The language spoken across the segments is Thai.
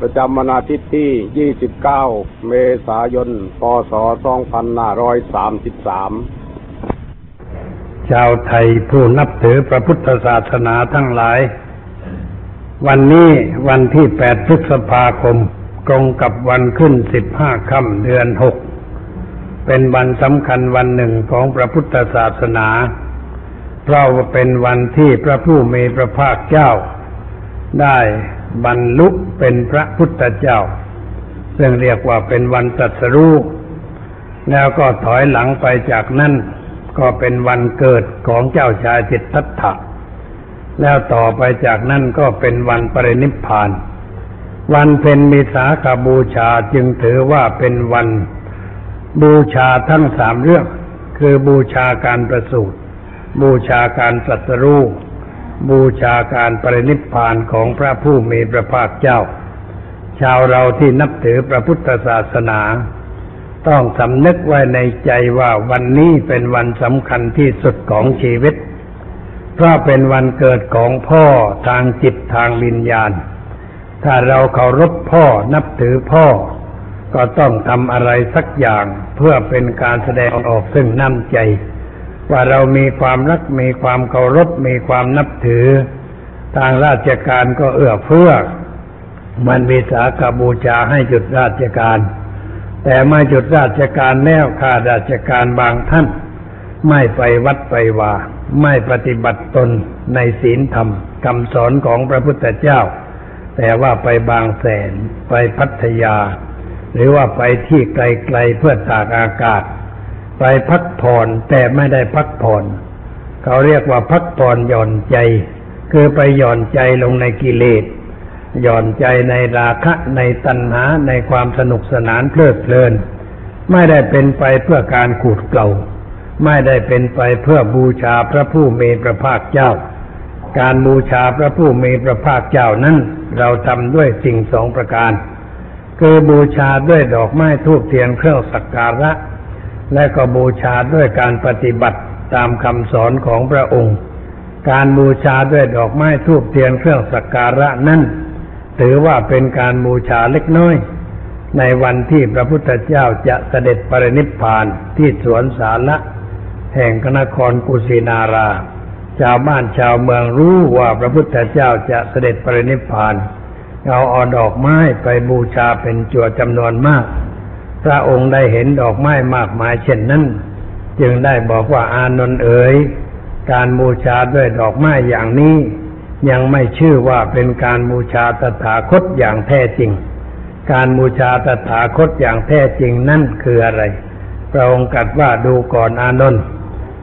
ประจำวันอาทิตย์ที่ 29 เมษายน พศ 2533 ชาวไทยผู้นับถือพระพุทธศาสนาทั้งหลาย วันนี้วันที่ 8 พฤษภาคมตรงกับวันขึ้น 15 ค่ำเดือน 6 เป็นวันสำคัญวันหนึ่งของพระพุทธศาสนาเพราะว่าเป็นวันที่พระผู้มีพระภาคเจ้าได้บรรลุ เป็นพระพุทธเจ้า ซึ่งเรียกว่าเป็นวันตรัสรู้แล้วก็ถอยหลังไปจากนั้นก็เป็นวันเกิดของเจ้าชายสิทธัตถะแล้วต่อไปจากนั้นก็เป็นวันปรินิพพาน วันเพ็ญมีสาขาบูชาจึงถือว่าเป็นวันบูชาทั้งสามเรื่อง คือบูชาการประสูติบูชาการตรัสรู้ บูชาการปรินิพพานของพระผู้มีพระภาคเจ้า ชาวเราที่นับถือพระพุทธศาสนา ต้องสำนึกไว้ในใจว่าวันนี้เป็นวันสำคัญที่สุดของชีวิต เพราะเป็นวันเกิดของพ่อทางจิตทางวิญญาณ ถ้าเราเคารพพ่อนับถือพ่อ ก็ต้องทำอะไรสักอย่างเพื่อเป็นการแสดงออกซึ่งน้ำใจ ว่าเรามีความรักมีความเคารพมีความนับถือ ทางราชการก็เอื้อเฟื้อมันมีสากบูชาให้จุดราชการ แต่มาจุดราชการแล้วข้าราชการบางท่าน ไม่ไปวัดไปว่าไม่ปฏิบัติตนในศีลธรรมคำสอนของพระพุทธเจ้า แต่ว่าไปบางแสนไปพัทยา หรือว่าไปที่ไกลๆเพื่อตากอากาศ ไปพักผ่อนแต่ไม่ได้พักผ่อน เขาเรียกว่าพักผ่อนหย่อนใจ คือไปหย่อนใจลงในกิเลสหย่อนใจในราคะในตัณหาในความสนุกสนานเพลิดเพลิน ไม่ได้เป็นไปเพื่อการขูดเกลาไม่ได้เป็นไปเพื่อบูชาพระผู้มีพระภาคเจ้า การบูชาพระผู้มีพระภาคเจ้านั้น เราทำด้วยสิ่งสองประการ คือบูชาด้วยดอกไม้ทูบเทียนเครื่องสักการะ และก็บูชาด้วยการปฏิบัติตามคำสอนของพระองค์ การบูชาด้วยดอกไม้ทูบเทียนเครื่องสักการะนั้นถือว่าเป็นการบูชาเล็กน้อย ในวันที่พระพุทธเจ้าจะเสด็จปรินิพพานที่สวนสาระแห่งนครกุสินารา ชาวบ้านชาวเมืองรู้ว่าพระพุทธเจ้าจะเสด็จปรินิพพาน เอาเอาดอกไม้ไปบูชาเป็นจำวจำนวนมาก พระองค์ได้เห็นดอกไม้มากมายเช่นนั้น จึงได้บอกว่าอานนท์เอ๋ยการบูชาด้วยดอกไม้อย่างนี้ ยังไม่ชื่อว่าเป็นการบูชาตถาคตอย่างแท้จริง การบูชาตถาคตอย่างแท้จริงนั่นคืออะไร พระองค์ตรัสว่าดูก่อนอานนท์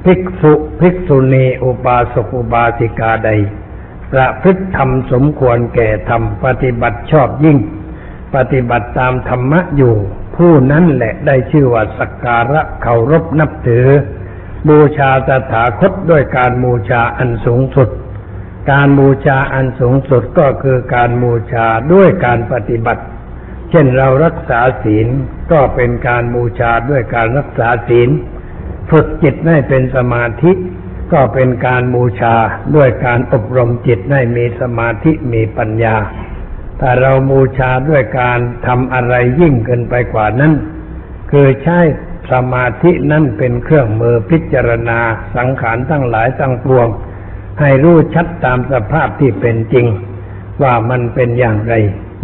ภิกษุภิกษุณีอุบาสกอุบาสิกาใด ประพฤติธรรมสมควรแก่ธรรมปฏิบัติชอบยิ่ง ปฏิบัติตามธรรมะอยู่ ผู้นั้นแหละได้ชื่อว่าสักการะเคารพนับถือ บูชาตถาคตด้วยการบูชาอันสูงสุด การบูชาอันสูงสุดก็คือการบูชาด้วยการปฏิบัติ เช่นเรารักษาศีลก็เป็นการบูชาด้วยการรักษาศีล ฝึกจิตให้เป็นสมาธิ ก็เป็นการบูชาด้วยการอบรมจิตให้มีสมาธิมีปัญญา ถ้าเราบูชาด้วยการทำอะไรยิ่งเกินไปกว่านั้น คือใช้สมาธินั่นเป็นเครื่องมือพิจารณาสังขารทั้งหลายทั้งปวง ให้รู้ชัดตามสภาพที่เป็นจริง ว่ามันเป็นอย่างไร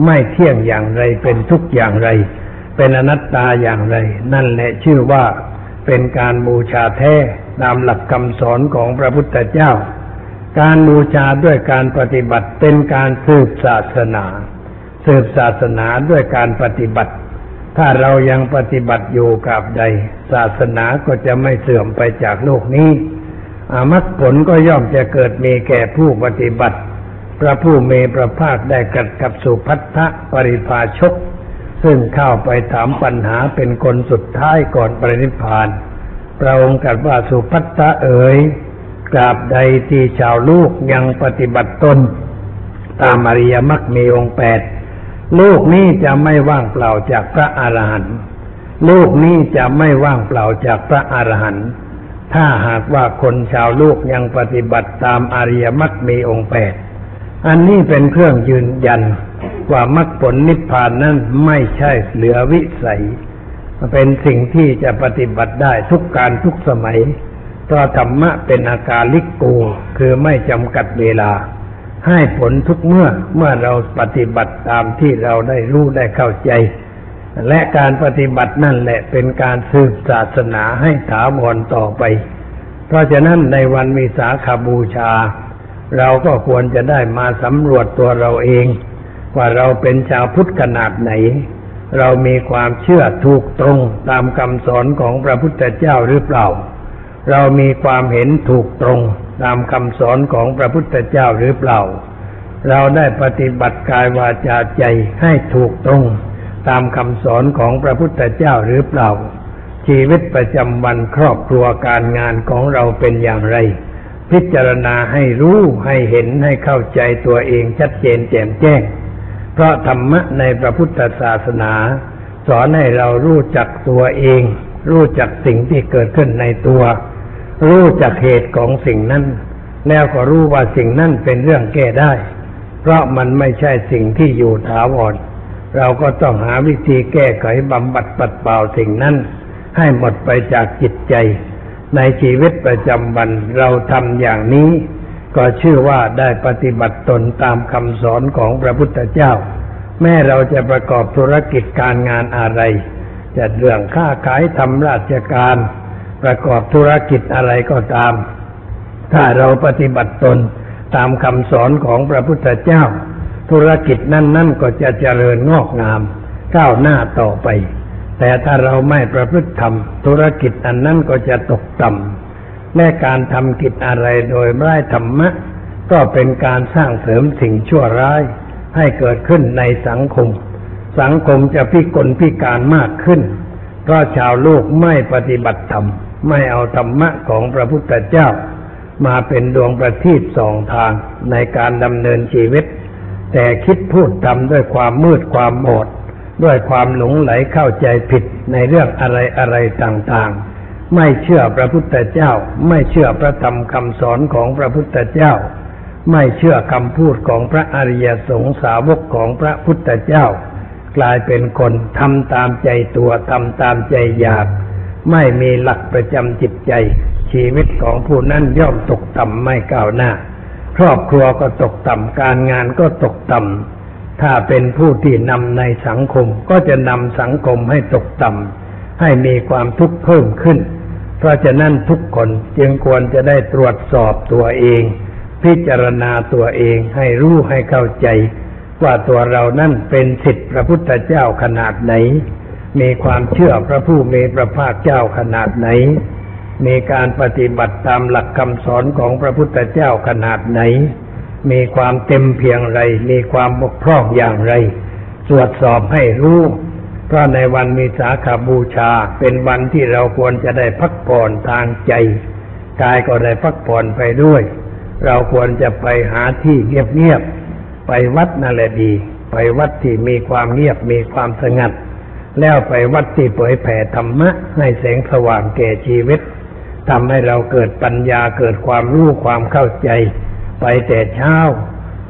ไม่เที่ยงอย่างไรเป็นทุกอย่างไร เป็นอนัตตาอย่างไร นั่นแหละชื่อว่าเป็นการบูชาแท้ตามหลักคำสอนของพระพุทธเจ้า การบูชาด้วยการปฏิบัติเป็นการสืบศาสนา สืบศาสนาด้วยการปฏิบัติ ถ้าเรายังปฏิบัติอยู่กับใด ศาสนาก็จะไม่เสื่อมไปจากโลกนี้อมรรคผลก็ย่อมจะเกิดมีแก่ผู้ปฏิบัติ พระผู้มีพระภาคได้กัดกับสุพัทธะปริภาชก ซึ่งเข้าไปถามปัญหาเป็นคนสุดท้ายก่อนปรินิพพานพระองค์ตรัสว่าสุพัทธะเอ๋ย กราบใดที่ชาวลูกยังปฏิบัติตนตามอริยมรรคมีองค์แปดลูกนี้จะไม่ว่างเปล่าจากพระอรหันต์ลูกนี้จะไม่ว่างเปล่าจากพระอรหันต์ถ้าหากว่าคนชาวลูกยังปฏิบัติตามอริยมรรคมีองค์แปดอันนี้เป็นเครื่องยืนยันว่ามรรคผลนิพพานนั้นไม่ใช่เหลือวิสัย เป็นสิ่งที่จะปฏิบัติได้ทุกการทุกสมัย เพราะธรรมะเป็นอาการลิกกูคือไม่จำกัดเวลา ให้ผลทุกเมื่อเมื่อเราปฏิบัติตามที่เราได้รู้ได้เข้าใจ และการปฏิบัตินั่นแหละเป็นการสืบศาสนาให้ถาวรต่อไป เพราะฉะนั้นในวันวิสาขาบูชา เราก็ควรจะได้มาสำรวจตัวเราเอง ว่าเราเป็นชาวพุทธขนาดไหน เรามีความเชื่อถูกตรงตามคำสอนของพระพุทธเจ้าหรือเปล่า เรามีความเห็นถูกตรงตามคำสอนของพระพุทธเจ้าหรือเปล่า เราได้ปฏิบัติกายวาจาใจให้ถูกตรงตามคำสอนของพระพุทธเจ้าหรือเปล่า ชีวิตประจำวันครอบครัวการงานของเราเป็นอย่างไร พิจารณาให้รู้ให้เห็นให้เข้าใจตัวเองชัดเจนแจ่มแจ้ง เพราะธรรมะในพระพุทธศาสนา สอนให้เรารู้จักตัวเอง รู้จักสิ่งที่เกิดขึ้นในตัว รู้จักเหตุของสิ่งนั้น แล้วก็รู้ว่าสิ่งนั้นเป็นเรื่องแก้ได้ เพราะมันไม่ใช่สิ่งที่อยู่ถาวร เราก็ต้องหาวิธีแก้ไขบำบัดปัดเป่าสิ่งนั้น ให้หมดไปจากจิตใจ ในชีวิตประจำวันเราทำอย่างนี้ ก็ชื่อว่าได้ปฏิบัติตนตามคำสอนของพระพุทธเจ้า แม้เราจะประกอบธุรกิจการงานอะไร จะเรื่องค้าขายทำราชการ ประกอบธุรกิจอะไรก็ตาม ถ้าเราปฏิบัติตนตามคำสอนของพระพุทธเจ้า ธุรกิจนั้นๆ ก็จะเจริญงอกงาม ก้าวหน้าต่อไป แต่ถ้าเราไม่ประพฤติธรรม ธุรกิจอันนั้นก็จะตกต่ำและการทำกิจอะไรโดยไร้ธรรมะ ก็เป็นการสร้างเสริมสิ่งชั่วร้ายให้เกิดขึ้นในสังคม สังคมจะพิกลพิการมากขึ้น เพราะชาวโลกไม่ปฏิบัติธรรม ไม่เอาธรรมะของพระพุทธเจ้า มาเป็นดวงประทีปสองทางในการดำเนินชีวิต แต่คิดพูดทำด้วยความมืดความโมดด้วยความหลงไหลเข้าใจผิดในเรื่องอะไรอะไรต่างๆ ไม่เชื่อพระพุทธเจ้า ไม่เชื่อพระธรรมคำสอนของพระพุทธเจ้า ไม่เชื่อคำพูดของพระอริยสงสาวกของพระพุทธเจ้า กลายเป็นคนทำตามใจตัวทำตามใจอยาก ไม่มีหลักประจำจิตใจ ชีวิตของผู้นั้นย่อมตกต่ำไม่ก้าวหน้า ครอบครัวก็ตกต่ำการงานก็ตกต่ำถ้าเป็นผู้ที่นำในสังคมก็จะนำสังคมให้ตกต่ำให้มีความทุกข์เพิ่มขึ้น เพราะฉะนั้นทุกคนจึงควรจะได้ตรวจสอบตัวเอง พิจารณาตัวเองให้รู้ให้เข้าใจ ว่าตัวเรานั่นเป็นสิทธิพระพุทธเจ้าขนาดไหน มีความเชื่อพระผู้มีพระภาคเจ้าขนาดไหน มีการปฏิบัติตามหลักคำสอนของพระพุทธเจ้าขนาดไหน มีความเต็มเพียงไร มีความบกพร่องอย่างไร ตรวจสอบให้รู้เพราะในวันมีสาขาบูชาเป็นวันที่เราควรจะได้พักผ่อนทางใจกายก็ได้พักผ่อนไปด้วย เราควรจะไปหาที่เงียบๆ ไปวัดนั่นแหละดี ไปวัดที่มีความเงียบมีความสงัด แล้วไปวัดที่เผยแผ่ธรรมะ ให้แสงสว่างแก่ชีวิตทำให้เราเกิดปัญญาเกิดความรู้ความเข้าใจ ไปแต่เช้า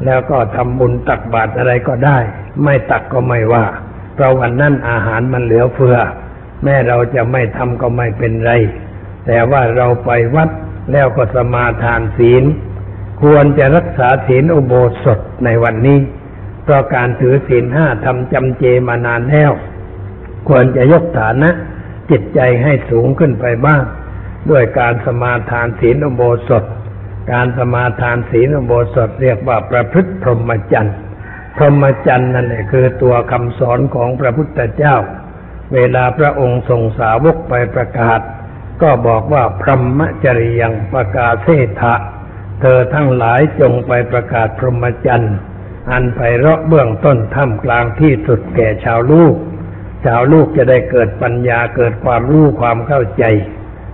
แล้วก็ทำบุญตักบาตรอะไรก็ได้ ไม่ตักก็ไม่ว่า เพราะวันนั้นอาหารมันเหลือเฟือ แม้เราจะไม่ทำก็ไม่เป็นไร แต่ว่าเราไปวัดแล้วก็สมาทานศีล ควรจะรักษาศีลอุโบสถในวันนี้ เพราะการถือศีลห้าทำจำเจมานานแล้ว ควรจะยกฐานะ จิตใจให้สูงขึ้นไปบ้าง ด้วยการสมาทานศีลอุโบสถ การสมาทานศีลอุโบสถเรียกว่าประพฤติพรหมจรรย์พรหมจรรย์นั่นแหละคือตัวคำสอนของพระพุทธเจ้า เวลาพระองค์ทรงสาวกไปประกาศ ก็บอกว่าพรหมจริยังประกาศเสถะ เธอทั้งหลายจงไปประกาศพรหมจรรย์อันไพเราะเบื้องต้นท่ามกลางที่สุดแก่ชาวลูก ชาวลูกจะได้เกิดปัญญาเกิดความรู้ความเข้าใจ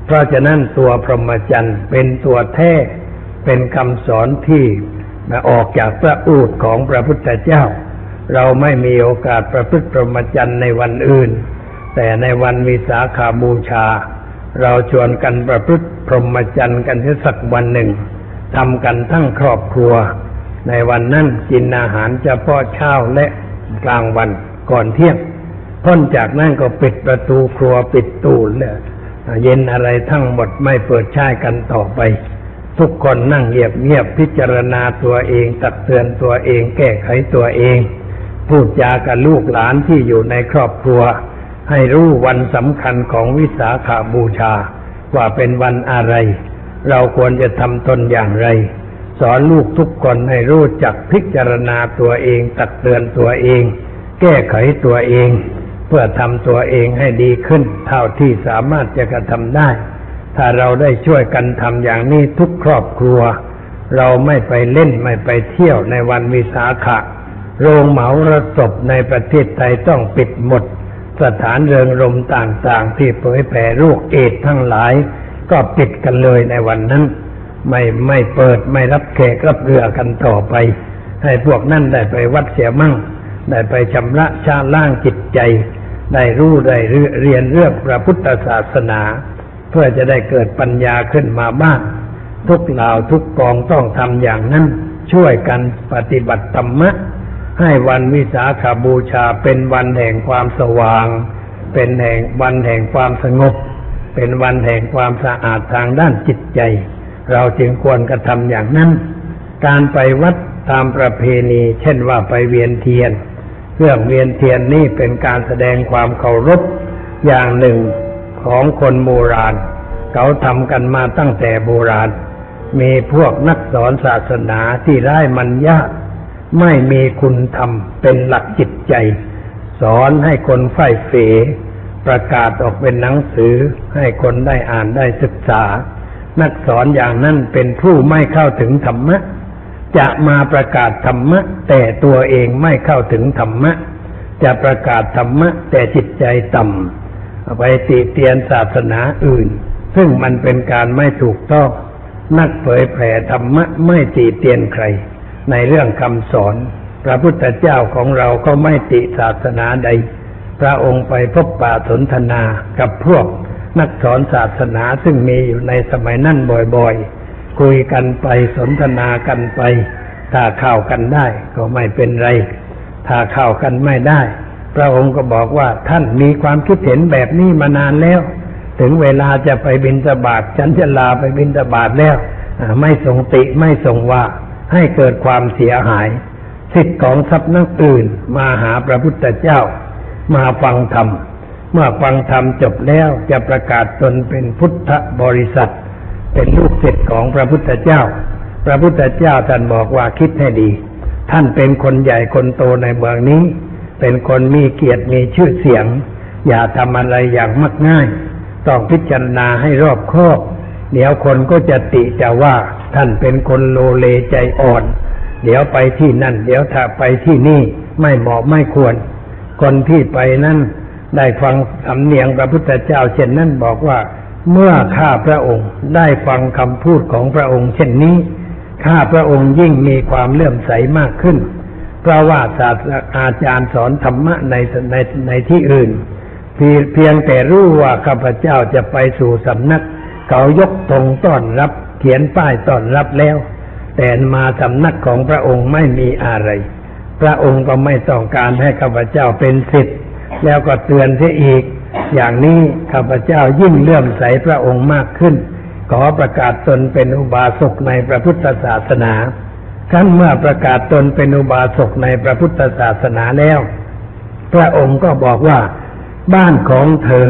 เพราะฉะนั้นตัวพรหมจรรย์เป็นตัวแท้ เป็นคำสอนที่ออกจากพระอูฐของพระพุทธเจ้า เราไม่มีโอกาสประพฤติพรหมจรรย์ในวันอื่น แต่ในวันวิสาขาบูชา เราชวนกันประพฤติพรหมจรรย์กันที่สักวันหนึ่ง ทำกันทั้งครอบครัว ในวันนั้นกินอาหารเฉพาะเช้าและกลางวันก่อนเที่ยงพ้นจากนั้นก็ปิดประตูครัวปิดตู้เลยเย็นอะไรทั้งหมดไม่เปิดใช้กันต่อไป ทุกคนนั่งเงียบเงียบพิจารณาตัวเอง ตักเตือนตัวเอง แก้ไขตัวเอง พูดจากับลูกหลานที่อยู่ในครอบครัว ให้รู้วันสำคัญของวิสาขาบูชา ว่าเป็นวันอะไร เราควรจะทำตนอย่างไร สอนลูกทุกคนให้รู้จักพิจารณาตัวเอง ตักเตือนตัวเอง แก้ไขตัวเอง เพื่อทำตัวเองให้ดีขึ้น เท่าที่สามารถจะกระทำได้ ถ้าเราได้ช่วยกันทำอย่างนี้ทุกครอบครัว เราไม่ไปเล่นไม่ไปเที่ยวในวันวิสาขะโรงเหมาระศพในประเทศไทยต้องปิดหมด สถานเริงรมต่างๆ ที่เผยแผ่โรคเอดทั้งหลาย ก็ปิดกันเลยในวันนั้น ไม่ไม่เปิดไม่รับแขกรับเรือกันต่อไป ให้พวกนั่นได้ไปวัดเสียมั่ง ได้ไปชำระชาล่างจิตใจ ได้รู้ได้เรียนเรื่องพระพุทธศาสนา เพื่อจะได้เกิดปัญญาขึ้นมาบ้างทุกเหล่าทุกกองต้องทำอย่างนั้น ช่วยกันปฏิบัติธรรมะ ให้วันวิสาขาบูชาเป็นวันแห่งความสว่าง เป็นแห่งวันแห่งความสงบ เป็นวันแห่งความสะอาดทางด้านจิตใจ เราจึงควรกระทำอย่างนั้น การไปวัดตามประเพณี เช่นว่าไปเวียนเทียน เรื่องเวียนเทียนนี่เป็นการแสดงความเคารพอย่างหนึ่งของคนโบราณ เขาทำกันมาตั้งแต่โบราณ มีพวกนักสอนศาสนาที่ได้มันยาไม่มีคุณธรรมเป็นหลักจิตใจ สอนให้คนใฝ่เฝ ประกาศออกเป็นหนังสือให้คนได้อ่านได้ศึกษา นักสอนอย่างนั้นเป็นผู้ไม่เข้าถึงธรรมะ จะมาประกาศธรรมะ แต่ตัวเองไม่เข้าถึงธรรมะ จะประกาศธรรมะ แต่จิตใจต่ำไปติเตียนศาสนาอื่น ซึ่งมันเป็นการไม่ถูกต้องนักเผยแผ่ธรรมะไม่ติเตียนใคร ในเรื่องคำสอน พระพุทธเจ้าของเราก็ไม่ติศาสนาใด พระองค์ไปพบป่าสนทนากับพวกนักสอนศาสนาซึ่งมีอยู่ในสมัยนั้นบ่อยๆ คุยกันไปสนทนากันไป ถ้าเข้ากันได้ก็ไม่เป็นไร ถ้าเข้ากันไม่ได้ พระองค์ก็บอกว่าท่านมีความคิดเห็นแบบนี้มานานแล้ว ถึงเวลาจะไปบินตบาทฉันจะลาไปบินตบาทแล้วไม่ส่งติไม่ส่งว่าให้เกิดความเสียหาย สิทธิ์ของทรัพย์นักอื่นมาหาพระพุทธเจ้า มาฟังธรรม เมื่อฟังธรรมจบแล้วจะประกาศตนเป็นพุทธบริษัท เป็นลูกศิษย์ของพระพุทธเจ้า พระพุทธเจ้าท่านบอกว่าคิดให้ดี ท่านเป็นคนใหญ่คนโตในเมืองนี้ เป็นคนมีเกียรติมีชื่อเสียง อย่าทำอะไรอย่างมักง่าย ต้องพิจารณาให้รอบคอบเดี๋ยวคนก็จะติจะว่าท่านเป็นคนโลเลใจอ่อน เดี๋ยวไปที่นั่น เดี๋ยวถ้าไปที่นี่ไม่เหมาะไม่ควร คนที่ไปนั่นได้ฟังสำเนียงพระพุทธเจ้า เช่นนั้นบอกว่า เมื่อข้าพระองค์ได้ฟังคำพูดของพระองค์ เช่นนี้ข้าพระองค์ยิ่งมีความเลื่อมใสมากขึ้น เพราะว่าศาสตราจารย์สอนธรรมะในในในที่อื่นเพียงแต่รู้ว่าข้าพเจ้าจะไปสู่สำนัก เขายกธงต้อนรับ เขียนป้ายต้อนรับแล้ว แต่มาสำนักของพระองค์ไม่มีอะไร พระองค์ก็ไม่ต้องการให้ข้าพเจ้าเป็นสิทธิ์แล้วก็เตือนเสียอีก อย่างนี้ข้าพเจ้ายิ่งเลื่อมใสพระองค์มากขึ้น ขอประกาศตนเป็นอุบาสกในพระพุทธศาสนาขั้นเมื่อประกาศตนเป็นอุบาสกในพระพุทธศาสนาแล้ว พระองค์ก็บอกว่า บ้านของเธอ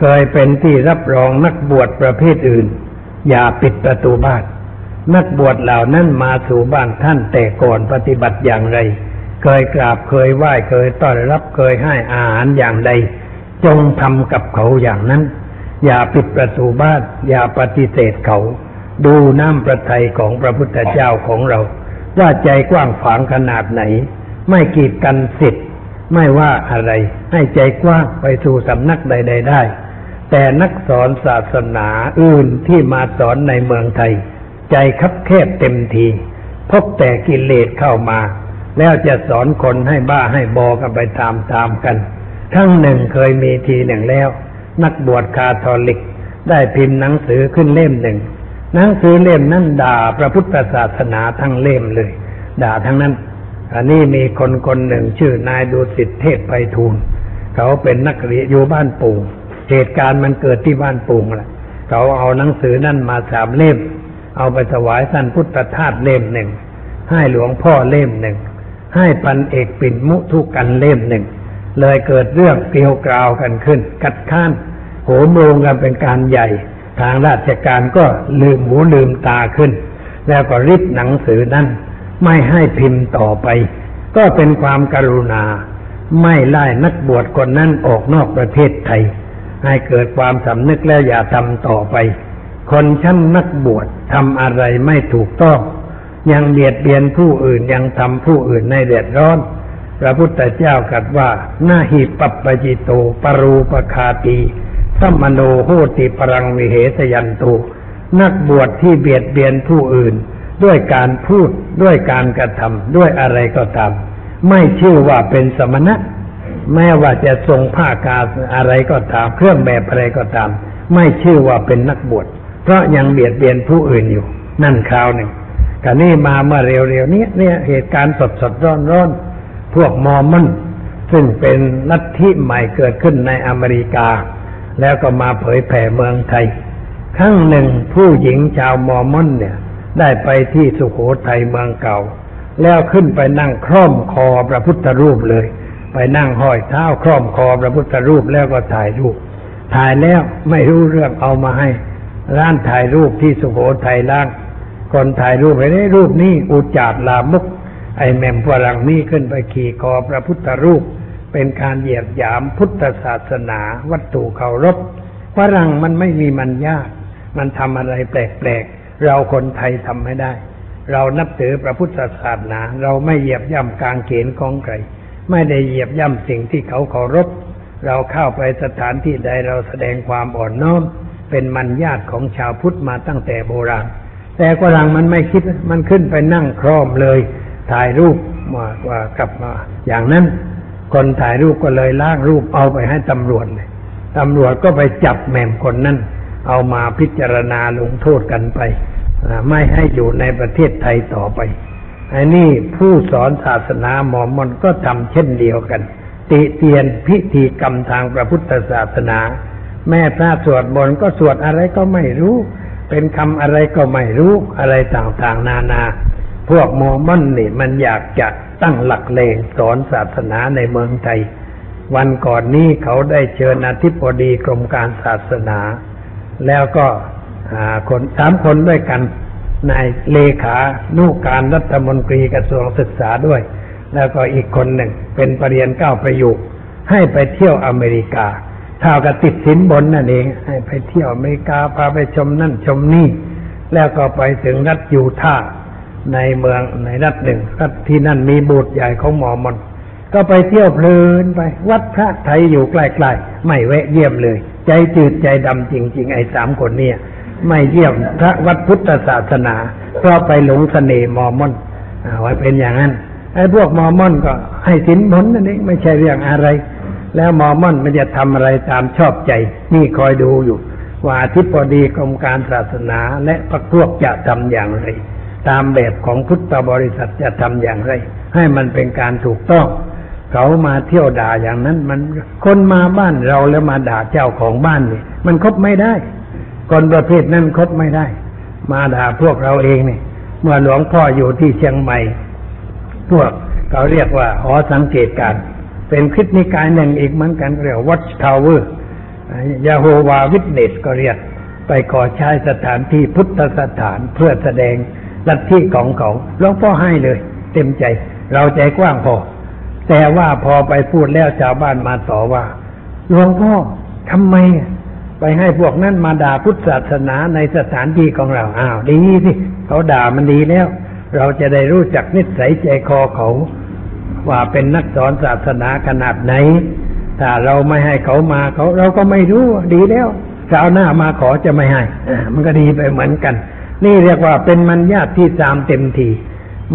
เคยเป็นที่รับรองนักบวชประเภทอื่น อย่าปิดประตูบ้าน นักบวชเหล่านั้นมาสู่บ้านท่านแต่ก่อนปฏิบัติอย่างไร เคยกราบเคยไหว้เคยต้อนรับเคยให้อาหารอย่างใด จงทำกับเขาอย่างนั้น อย่าปิดประตูบ้าน อย่าปฏิเสธเขา ดูน้ำประทัยของพระพุทธเจ้าของเรา ว่าใจกว้างขวางขนาดไหน ไม่กีดกันสิทธิ์ไม่ว่าอะไร ให้ใจกว้างไปสู่สำนักใด ๆ ได้ แต่นักสอนศาสนาอื่นที่มาสอนในเมืองไทย ใจคับแคบเต็มที พบแต่กิเลสเข้ามา แล้วจะสอนคนให้บ้าให้บอกันไปตามๆกันทั้งหนึ่งเคยมีทีหนึ่งแล้ว นักบวชคาทอลิก ได้พิมพ์หนังสือขึ้นเล่มหนึ่ง หนังสือเล่มนั้นด่าพระพุทธศาสนาทั้งเล่มเลย ด่าทั้งนั้นอันนี้มีคนคนหนึ่งชื่อนายดุสิตเทพไปทูลเขาเป็นนักเรียนอยู่บ้านปู่เหตุการณ์มันเกิดที่บ้านปู่แหละเขาเอาหนังสือนั่นมาสามเล่ม เอาไปถวายท่านพุทธทาสเล่มหนึ่ง ให้หลวงพ่อเล่มหนึ่ง ให้ปันเอกปิ่นมุทุกันเล่มหนึ่ง เลยเกิดเรื่องเกลียวกราวกันขึ้น กัดข้านโหมโรงกันเป็นการใหญ่ ทางราชการก็ลืมหูลืมตาขึ้น แล้วก็ริบหนังสือนั้น ไม่ให้พิมพ์ต่อไป ก็เป็นความกรุณา ไม่ไล่นักบวชคนนั้นออกนอกประเทศไทย ให้เกิดความสำนึกแล้วอย่าทำต่อไป คนชั้นนักบวชทำอะไรไม่ถูกต้อง ยังเบียดเบียนผู้อื่นยังทำผู้อื่นในเดือดร้อน พระพุทธเจ้ากัดว่าหน้าหิปัปปจิโตปรูปคาตีสัมมโนโหติปรังวิเหสยันโตนักบวชที่เบียดเบียนผู้อื่น ด้วยการพูดด้วยการกระทำด้วยอะไรก็ตามไม่ชื่อว่าเป็นสมณะ แม้ว่าจะทรงผ้ากาอะไรก็ตาม เครื่องแบบอะไรก็ตาม ไม่ชื่อว่าเป็นนักบวช เพราะยังเบียดเบียนผู้อื่นอยู่ นั่นคราวหนึ่งกานี่มาเมื่อเร็วๆนี้เนี่ยเหตุการณ์สดสดร้อนร้อนพวกมอร์มอนซึ่งเป็นลัทธิใหม่เกิดขึ้นในอเมริกา แล้วก็มาเผยแผ่เมืองไทย ครั้งหนึ่งผู้หญิงชาวมอร์มอนเนี่ย ได้ไปที่สุโขทัยเมืองเก่า แล้วขึ้นไปนั่งคร่อมคอพระพุทธรูปเลย ไปนั่งห้อยเท้าคร่อมคอพระพุทธรูปแล้วก็ถ่ายรูป ถ่ายแล้วไม่รู้เรื่องเอามาให้ ร้านถ่ายรูปที่สุโขทัยล่างคนถ่ายรูปไปได้รูปนี้อุจจาดลามกไอแมมฝรั่งนี่ขึ้นไปขี่คอพระพุทธรูป เป็นการเหยียดหยามพุทธศาสนา วัตถุเคารพฝรั่งมันไม่มีมันยากมันทำอะไรแปลกๆ เราคนไทยทำไม่ได้ เรานับถือพระพุทธศาสนา เราไม่เหยียบย่ำกางเขนของใคร ไม่ได้เหยียบย่ำสิ่งที่เขาเคารพ เราเข้าไปสถานที่ใดเราแสดงความอ่อนน้อม เป็นมันญาติของชาวพุทธมาตั้งแต่โบราณ แต่ฝรั่งมันไม่คิดมันขึ้นไปนั่งคร่อมเลยถ่ายรูปมาว่ากลับมา อย่างนั้น คนถ่ายรูปก็เลยล้างรูปเอาไปให้ตำรวจเลยตำรวจก็ไปจับแหม่มคนนั้น เอามาพิจารณาลงโทษกันไป ไม่ให้อยู่ในประเทศไทยต่อไปอันนี้ผู้สอนศาสนาหมอมอนก็ทำเช่นเดียวกัน ติเตียนพิธีกรรมทางพระพุทธศาสนา แม่พระสวดมนต์ก็สวดอะไรก็ไม่รู้ เป็นคำอะไรก็ไม่รู้อะไรต่างๆ นานา พวกมอร์มอนนี่มันอยากจะตั้งหลักเลงสอนศาสนาในเมืองไทย วันก่อนนี้เขาได้เชิญอธิบดีกรมการศาสนา แล้วก็อ่าคนสามคนด้วยกันนายเลขานุการรัฐมนตรีกระทรวงศึกษาด้วย แล้วก็อีกคนหนึ่งเป็นปรริญญาเก้าประโยคให้ไปเที่ยวอเมริกา เท่ากับติดสินบนนั่นเอง ให้ไปเที่ยวอเมริกาพาไปชมนั่นชมนี่ แล้วก็ไปถึงรัฐยูทาห์ในเมืองในรัฐหนึ่งรัฐที่นั่นมีโบูตใหญ่ของหมอมอนก็ไปเที่ยวเพลินไป วัดพระไทยอยู่ใกล้ๆไม่แวะเยี่ยมเลย ใจจืดใจดำจริง ๆ ไอ้สามคนเนี่ย ไม่เยี่ยมพระวัดพุทธศาสนา เพราะไปหลงเสน่ห์มอมอนอ่าไว้เป็นอย่างนั้นไอ้พวกมอมอนก็ให้สินบนนั่นเองไม่ใช่เรื่องอะไร แล้วมอมอนมันจะทำอะไรตามชอบใจ นี่คอยดูอยู่ ว่าอธิบดีกรมการศาสนาและพรรคพวกจะทำอย่างไร ตามแบบของพุทธบริษัทจะทำอย่างไร ให้มันเป็นการถูกต้อง เขามาเที่ยวด่าอย่างนั้น มันคนมาบ้านเราแล้วมาด่าเจ้าของบ้านนี่มันคบไม่ได้คนประเภทนั้นคบไม่ได้ มาด่าพวกเราเองนี่เมื่อหลวงพ่ออยู่ที่เชียงใหม่พวกเขาเรียกว่าหอสังเกตการ เป็นคริสนิกายหนึ่งอีกเหมือนกันเรียก Watch Tower ยาโฮวาวิทเนสก็เรียกไปขอใช้สถานที่พุทธสถานเพื่อแสดงลัทธิของเขาหลวงพ่อให้เลย เต็มใจ เราใจกว้างพอ แต่ว่าพอไปพูดแล้วชาวบ้านมาต่อว่าหลวงพ่อทำไมไปให้พวกนั้นมาด่าพุทธศาสนาในสถานที่ของเราอ้าวดีสิเขาด่ามันดีแล้ว เราจะได้รู้จักนิสัยใจคอเขา ว่าเป็นนักสอนศาสนาขนาดไหน ถ้าเราไม่ให้เขามาเขาเราก็ไม่รู้ดีแล้วคราวหน้ามาขอจะไม่ให้มันก็ดีไปเหมือนกัน นี่เรียกว่าเป็นมัญญาติที่ตามเต็มที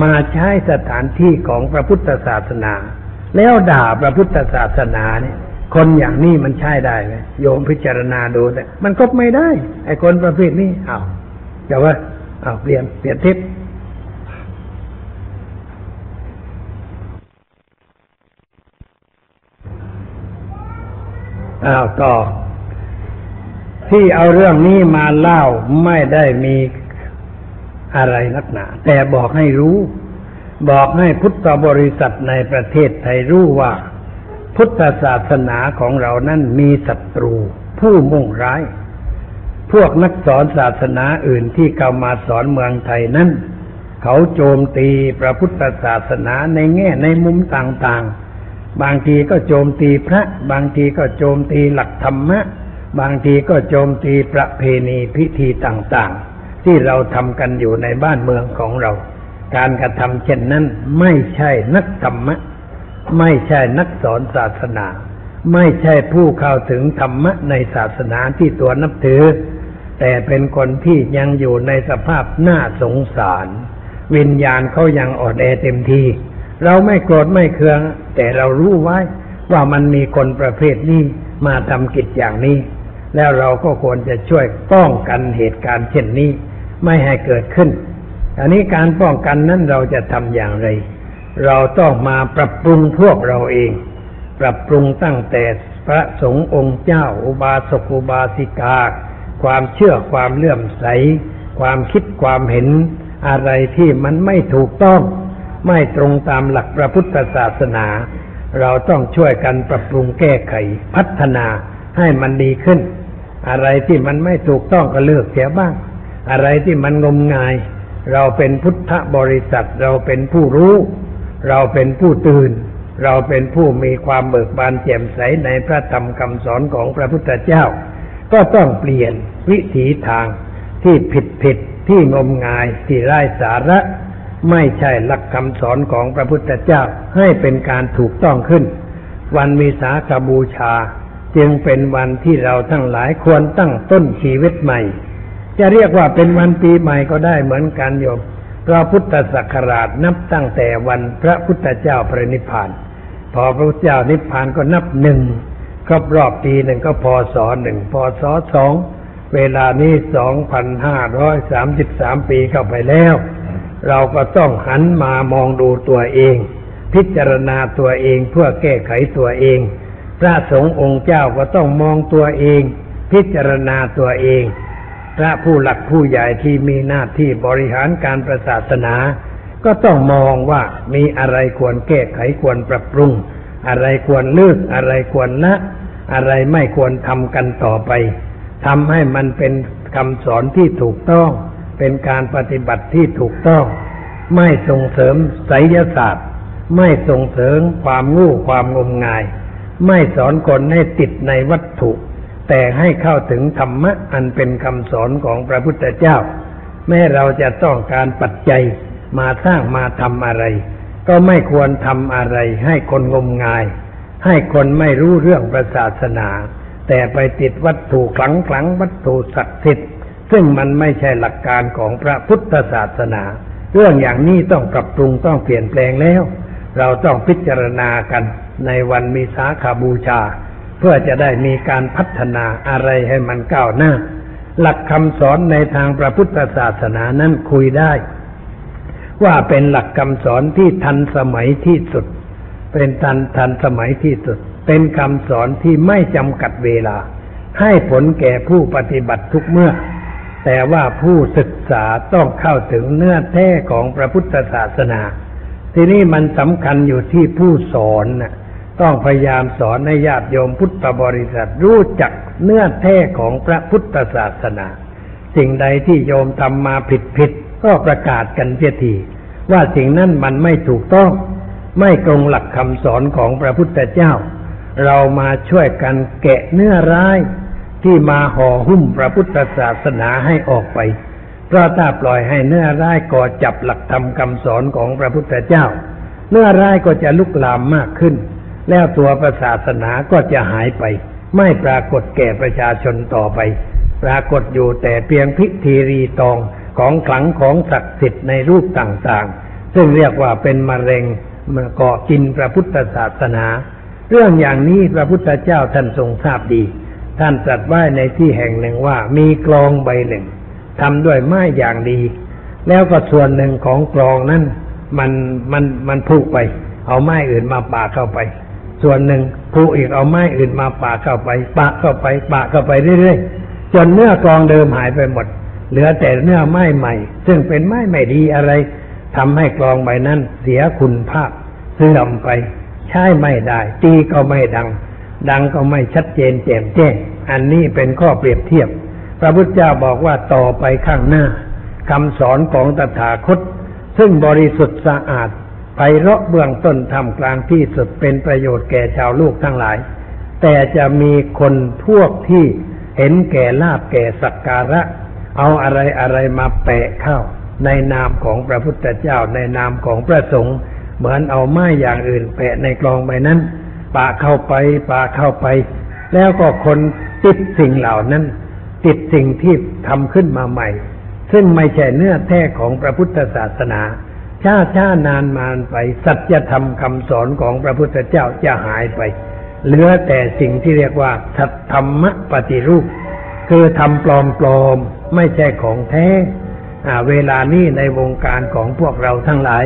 มาใช้สถานที่ของพระพุทธศาสนา แล้วด่าพระพุทธศาสนาเนี่ย คนอย่างนี้มันใช้ได้ไหมโยมพิจารณาดูแต่มันก็ไม่ได้ ไอ้คนประเภทนี้อ้าวเดี๋ยวว่าอ้าวเปลี่ยนเปลี่ยนทิศ อ้าวต่อ ที่เอาเรื่องนี้มาเล่าไม่ได้มีอะไรนักหนา แต่บอกให้รู้ บอกให้พุทธบริษัทในประเทศไทยรู้ว่า พุทธศาสนาของเรานั้นมีศัตรู ผู้มุ่งร้าย พวกนักสอนศาสนาอื่นที่เข้ามาสอนเมืองไทยนั้น เขาโจมตีพระพุทธศาสนาในแง่ในมุมต่างๆ บางทีก็โจมตีพระ บางทีก็โจมตีหลักธรรมะ บางทีก็โจมตีประเพณีพิธีต่างๆ ที่เราทำกันอยู่ในบ้านเมืองของเรา การกระทำเช่นนั้นไม่ใช่นักธรรมะ ไม่ใช่นักสอนศาสนา ไม่ใช่ผู้เข้าถึงธรรมะในศาสนาที่ตัวนับถือ แต่เป็นคนที่ยังอยู่ในสภาพน่าสงสาร วิญญาณเขายังอ่อนแอเต็มที เราไม่โกรธไม่เคือง แต่เรารู้ไว้ว่ามันมีคนประเภทนี้มาทำกิจอย่างนี้ แล้วเราก็ควรจะช่วยป้องกันเหตุการณ์เช่นนี้ ไม่ให้เกิดขึ้น อันนี้การป้องกันนั้นเราจะทำอย่างไร เราต้องมาปรับปรุงพวกเราเอง ปรับปรุงตั้งแต่พระสงฆ์องค์เจ้า อุบาสกอุบาสิกา ความเชื่อความเลื่อมใส ความคิดความเห็นอะไรที่มันไม่ถูกต้อง ไม่ตรงตามหลักพระพุทธศาสนา เราต้องช่วยกันปรับปรุงแก้ไขพัฒนาให้มันดีขึ้น อะไรที่มันไม่ถูกต้องก็เลิกเสียบ้าง อะไรที่มันงมงาย เราเป็นพุทธบริษัทเราเป็นผู้รู้ เราเป็นผู้ตื่น เราเป็นผู้มีความเบิกบานแจ่มใสในพระธรรมคำสอนของพระพุทธเจ้า ก็ต้องเปลี่ยนวิถีทางที่ผิดผิดที่งมงายที่ไร้สาระ ไม่ใช่หลักคำสอนของพระพุทธเจ้าให้เป็นการถูกต้องขึ้น วันวิสาขบูชา จึงเป็นวันที่เราทั้งหลายควรตั้งต้นชีวิตใหม่ จะเรียกว่าเป็นวันปีใหม่ก็ได้เหมือนกันโยมเพราะพุทธศักราชนับตั้งแต่วันพระพุทธเจ้าปรินิพพาน พอพระพุทธเจ้านิพพานก็นับหนึ่งครบรอบปีหนึ่งก็พศหนึ่งพศสองเวลานี้สองพันห้าร้อยสามสิบสามปีเข้าไปแล้ว เราก็ต้องหันมามองดูตัวเอง พิจารณาตัวเองเพื่อแก้ไขตัวเอง พระสงฆ์องค์เจ้าก็ต้องมองตัวเอง พิจารณาตัวเอง พระผู้หลักผู้ใหญ่ที่มีหน้าที่บริหารการประศาสนา ก็ต้องมองว่ามีอะไรควรแก้ไขควรปรับปรุง อะไรควรเลิกอะไรควรละอะไรไม่ควรทำกันต่อไปทำให้มันเป็นคำสอนที่ถูกต้อง เป็นการปฏิบัติที่ถูกต้อง ไม่ส่งเสริมไสยศาสตร์ ไม่ส่งเสริมความงูความงมงาย ไม่สอนคนให้ติดในวัตถุ แต่ให้เข้าถึงธรรมะอันเป็นคำสอนของพระพุทธเจ้า แม้เราจะต้องการปัจจัยมาสร้างมาทำอะไร ก็ไม่ควรทำอะไร ให้คนงมงาย ให้คนไม่รู้เรื่องศาสนา แต่ไปติดวัตถุขลังขลังวัตถุศักดิ์สิทธิ์ ซึ่งมันไม่ใช่หลักการของพระพุทธศาสนา เรื่องอย่างนี้ต้องปรับปรุงต้องเปลี่ยนแปลงแล้ว เราต้องพิจารณากันในวันมีสาขาบูชา เพื่อจะได้มีการพัฒนาอะไรให้มันก้าวหน้า หลักคำสอนในทางพระพุทธศาสนานั้นคุยได้ ว่าเป็นหลักคำสอนที่ทันสมัยที่สุด เป็นทันทันสมัยที่สุด เป็นคำสอนที่ไม่จำกัดเวลา ให้ผลแก่ผู้ปฏิบัติทุกเมื่อ แต่ว่าผู้ศึกษาต้องเข้าถึงเนื้อแท้ของพระพุทธศาสนา ทีนี้มันสำคัญอยู่ที่ผู้สอนนะต้องพยายามสอนให้ญาติโยมพุทธบริษัทรู้จักเนื้อแท้ของพระพุทธศาสนา สิ่งใดที่โยมทำมาผิดผิดก็ประกาศกันเสียทีว่าสิ่งนั้นมันไม่ถูกต้อง ไม่ตรงหลักคำสอนของพระพุทธเจ้า เรามาช่วยกันแกะเนื้อร้าย ที่มาห่อหุ้มพระพุทธศาสนาให้ออกไป เพราะถ้าปล่อยให้เนื้อร้ายก่อจับหลักธรรมคำสอนของพระพุทธเจ้า เนื้อร้ายก็จะลุกลามมากขึ้น แล้วตัวพระศาสนาก็จะหายไป ไม่ปรากฏแก่ประชาชนต่อไป ปรากฏอยู่แต่เพียงพิธีรีตองของขลังของศักดิ์สิทธิ์ในรูปต่างๆ ซึ่งเรียกว่าเป็นมะเร็งมาเกาะกินพระพุทธศาสนา เรื่องอย่างนี้พระพุทธเจ้าท่านทรงทราบดี ท่านตรัสไว้ในที่แห่งหนึ่งว่ามีกลองใบหนึ่งทำด้วยไม้อย่างดี แล้วก็ส่วนหนึ่งของกลองนั้นมันมันมันพุไป เอาไม้อื่นมาปาเข้าไป ส่วนหนึ่งผผุอีกเอาไม้อื่นมาปะเข้าไป ปะเข้าไปปะเข้าไปเรื่อยๆจนเนื้อกลองเดิมหายไปหมด เหลือแต่เนื้อไม้ใหม่ ซึ่งเป็นไม้ไม่ดีอะไรทำให้กลองใบนั้นเสียคุณภาพเสื่อมไป ใช้ไม่ได้ตีก็ไม่ดัง ดังก็ไม่ชัดเจนแจ่มแจ้ง อันนี้เป็นข้อเปรียบเทียบ พระพุทธเจ้าบอกว่าต่อไปข้างหน้าคำสอนของตถาคต ซึ่งบริสุทธิ์สะอาดไพเราะเบื้องต้นทำกลางที่สุดเป็นประโยชน์แก่ชาวโลกทั้งหลาย แต่จะมีคนพวกที่เห็นแก่ลาบแก่สักการะ เอาอะไรอะไรมาแปะเข้า ในนามของพระพุทธเจ้าในนามของพระสงฆ์เหมือนเอาไม้อย่างอื่นแปะในกลองใบนั้น ปาเข้าไปปาเข้าไป แล้วก็คนติดสิ่งเหล่านั้น ติดสิ่งที่ทำขึ้นมาใหม่ ซึ่งไม่ใช่เนื้อแท้ของพระพุทธศาสนาชาช้านานมานไป สัจธรรมคำสอนของพระพุทธเจ้าจะหายไป เหลือแต่สิ่งที่เรียกว่า สัทธรรมปฏิรูป คือทำปลอมปลอมๆไม่ใช่ของแท้เวลานี้ในวงการของพวกเราทั้งหลาย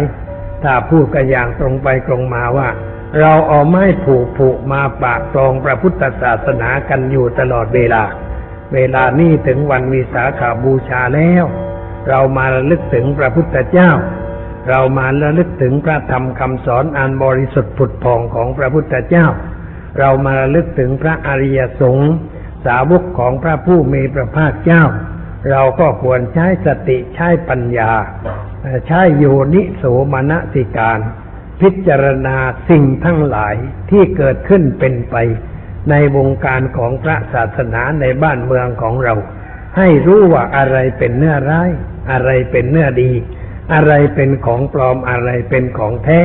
ถ้าพูดกันอย่างตรงไปตรงมาว่า เราเอาไม้ผูกผูกมาปากตรองพระพุทธศาสนากันอยู่ตลอดเวลา เวลานี้ถึงวันวิสาขาบูชาแล้ว เรามาระลึกถึงพระพุทธเจ้า เรามาระลึกถึงพระธรรมคำสอนอันบริสุทธิ์ผุดผ่องของพระพุทธเจ้า เรามาระลึกถึงพระอริยสงฆ์สาวกของพระผู้มีพระภาคเจ้า เราก็ควรใช้สติใช้ปัญญา ใช้โยนิโสมนสิการ พิจารณาสิ่งทั้งหลายที่เกิดขึ้นเป็นไป ในวงการของพระศาสนาในบ้านเมืองของเรา ให้รู้ว่าอะไรเป็นเนื้อร้าย อะไรเป็นเนื้อดี อะไรเป็นของปลอมอะไรเป็นของแท้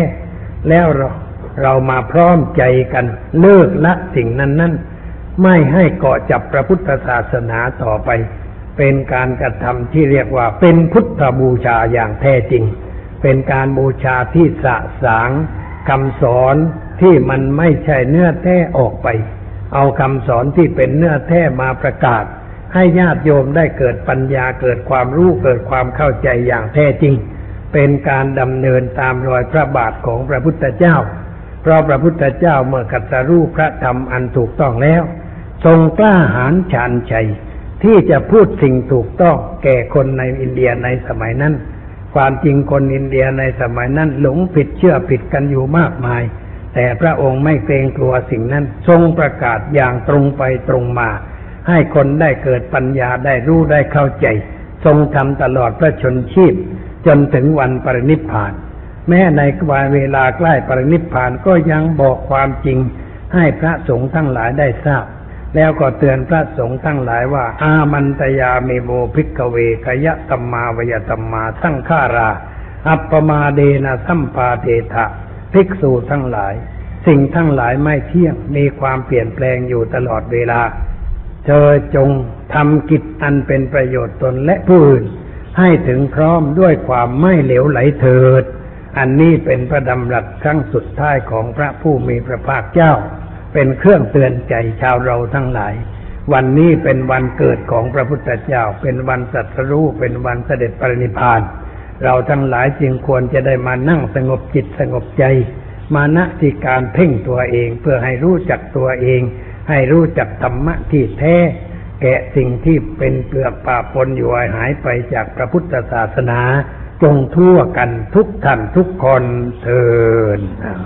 แล้วเราเรามาพร้อมใจกันเลิกละสิ่งนั้นนั้นๆไม่ให้เกาะจับพระพุทธศาสนาต่อไป เป็นการกระทำที่เรียกว่าเป็นพุทธบูชาอย่างแท้จริง เป็นการบูชาที่สะสางคำสอนที่มันไม่ใช่เนื้อแท้ออกไป เอาคำสอนที่เป็นเนื้อแท้มาประกาศ ให้ญาติโยมได้เกิดปัญญาเกิดความรู้เกิดความเข้าใจอย่างแท้จริง เป็นการดำเนินตามรอยพระบาทของพระพุทธเจ้า เพราะพระพุทธเจ้าเมื่อกัตรู้พระธรรมอันถูกต้องแล้ว ทรงกล้าหาญชาญชัยที่จะพูดสิ่งถูกต้องแก่คนในอินเดียในสมัยนั้น ความจริงคนอินเดียในสมัยนั้นหลงผิดเชื่อผิดกันอยู่มากมาย แต่พระองค์ไม่เกรงกลัวสิ่งนั้น ทรงประกาศอย่างตรงไปตรงมา ให้คนได้เกิดปัญญาได้รู้ได้เข้าใจ ทรงทำตลอดพระชนชีพ จนถึงวันปรินิพพาน แม้ในวันเวลาใกล้ปรินิพพานก็ยังบอกความจริง ให้พระสงฆ์ทั้งหลายได้ทราบ แล้วก็เตือนพระสงฆ์ทั้งหลายว่า อามันตยาเมโมภิกเวกยะตัมมาวยตัมมาสั้งฆารา อัปปมาเดนะสัมปาเทถะภิกษุทั้งหลาย สิ่งทั้งหลายไม่เที่ยงมีความเปลี่ยนแปลงอยู่ตลอดเวลา เธอจงทำกิจอันเป็นประโยชน์ตนและผู้อื่น ให้ถึงพร้อมด้วยความไม่เหลวไหลเถิด อันนี้เป็นพระดำรัสครั้งสุดท้ายของพระผู้มีพระภาคเจ้า เป็นเครื่องเตือนใจชาวเราทั้งหลาย วันนี้เป็นวันเกิดของพระพุทธเจ้า เป็นวันสัตรู้เป็นวันเสด็จปรินิพาน เราทั้งหลายจึงควรจะได้มานั่งสงบจิตสงบใจ มาณที่การเพ่งตัวเองเพื่อให้รู้จักตัวเอง ให้รู้จักธรรมะที่แท้ แกะสิ่งที่เป็นเปลือกป่าปนอยู่หายไปจากพระพุทธศาสนาจงทั่วกันทุกท่านทุกคนเทิน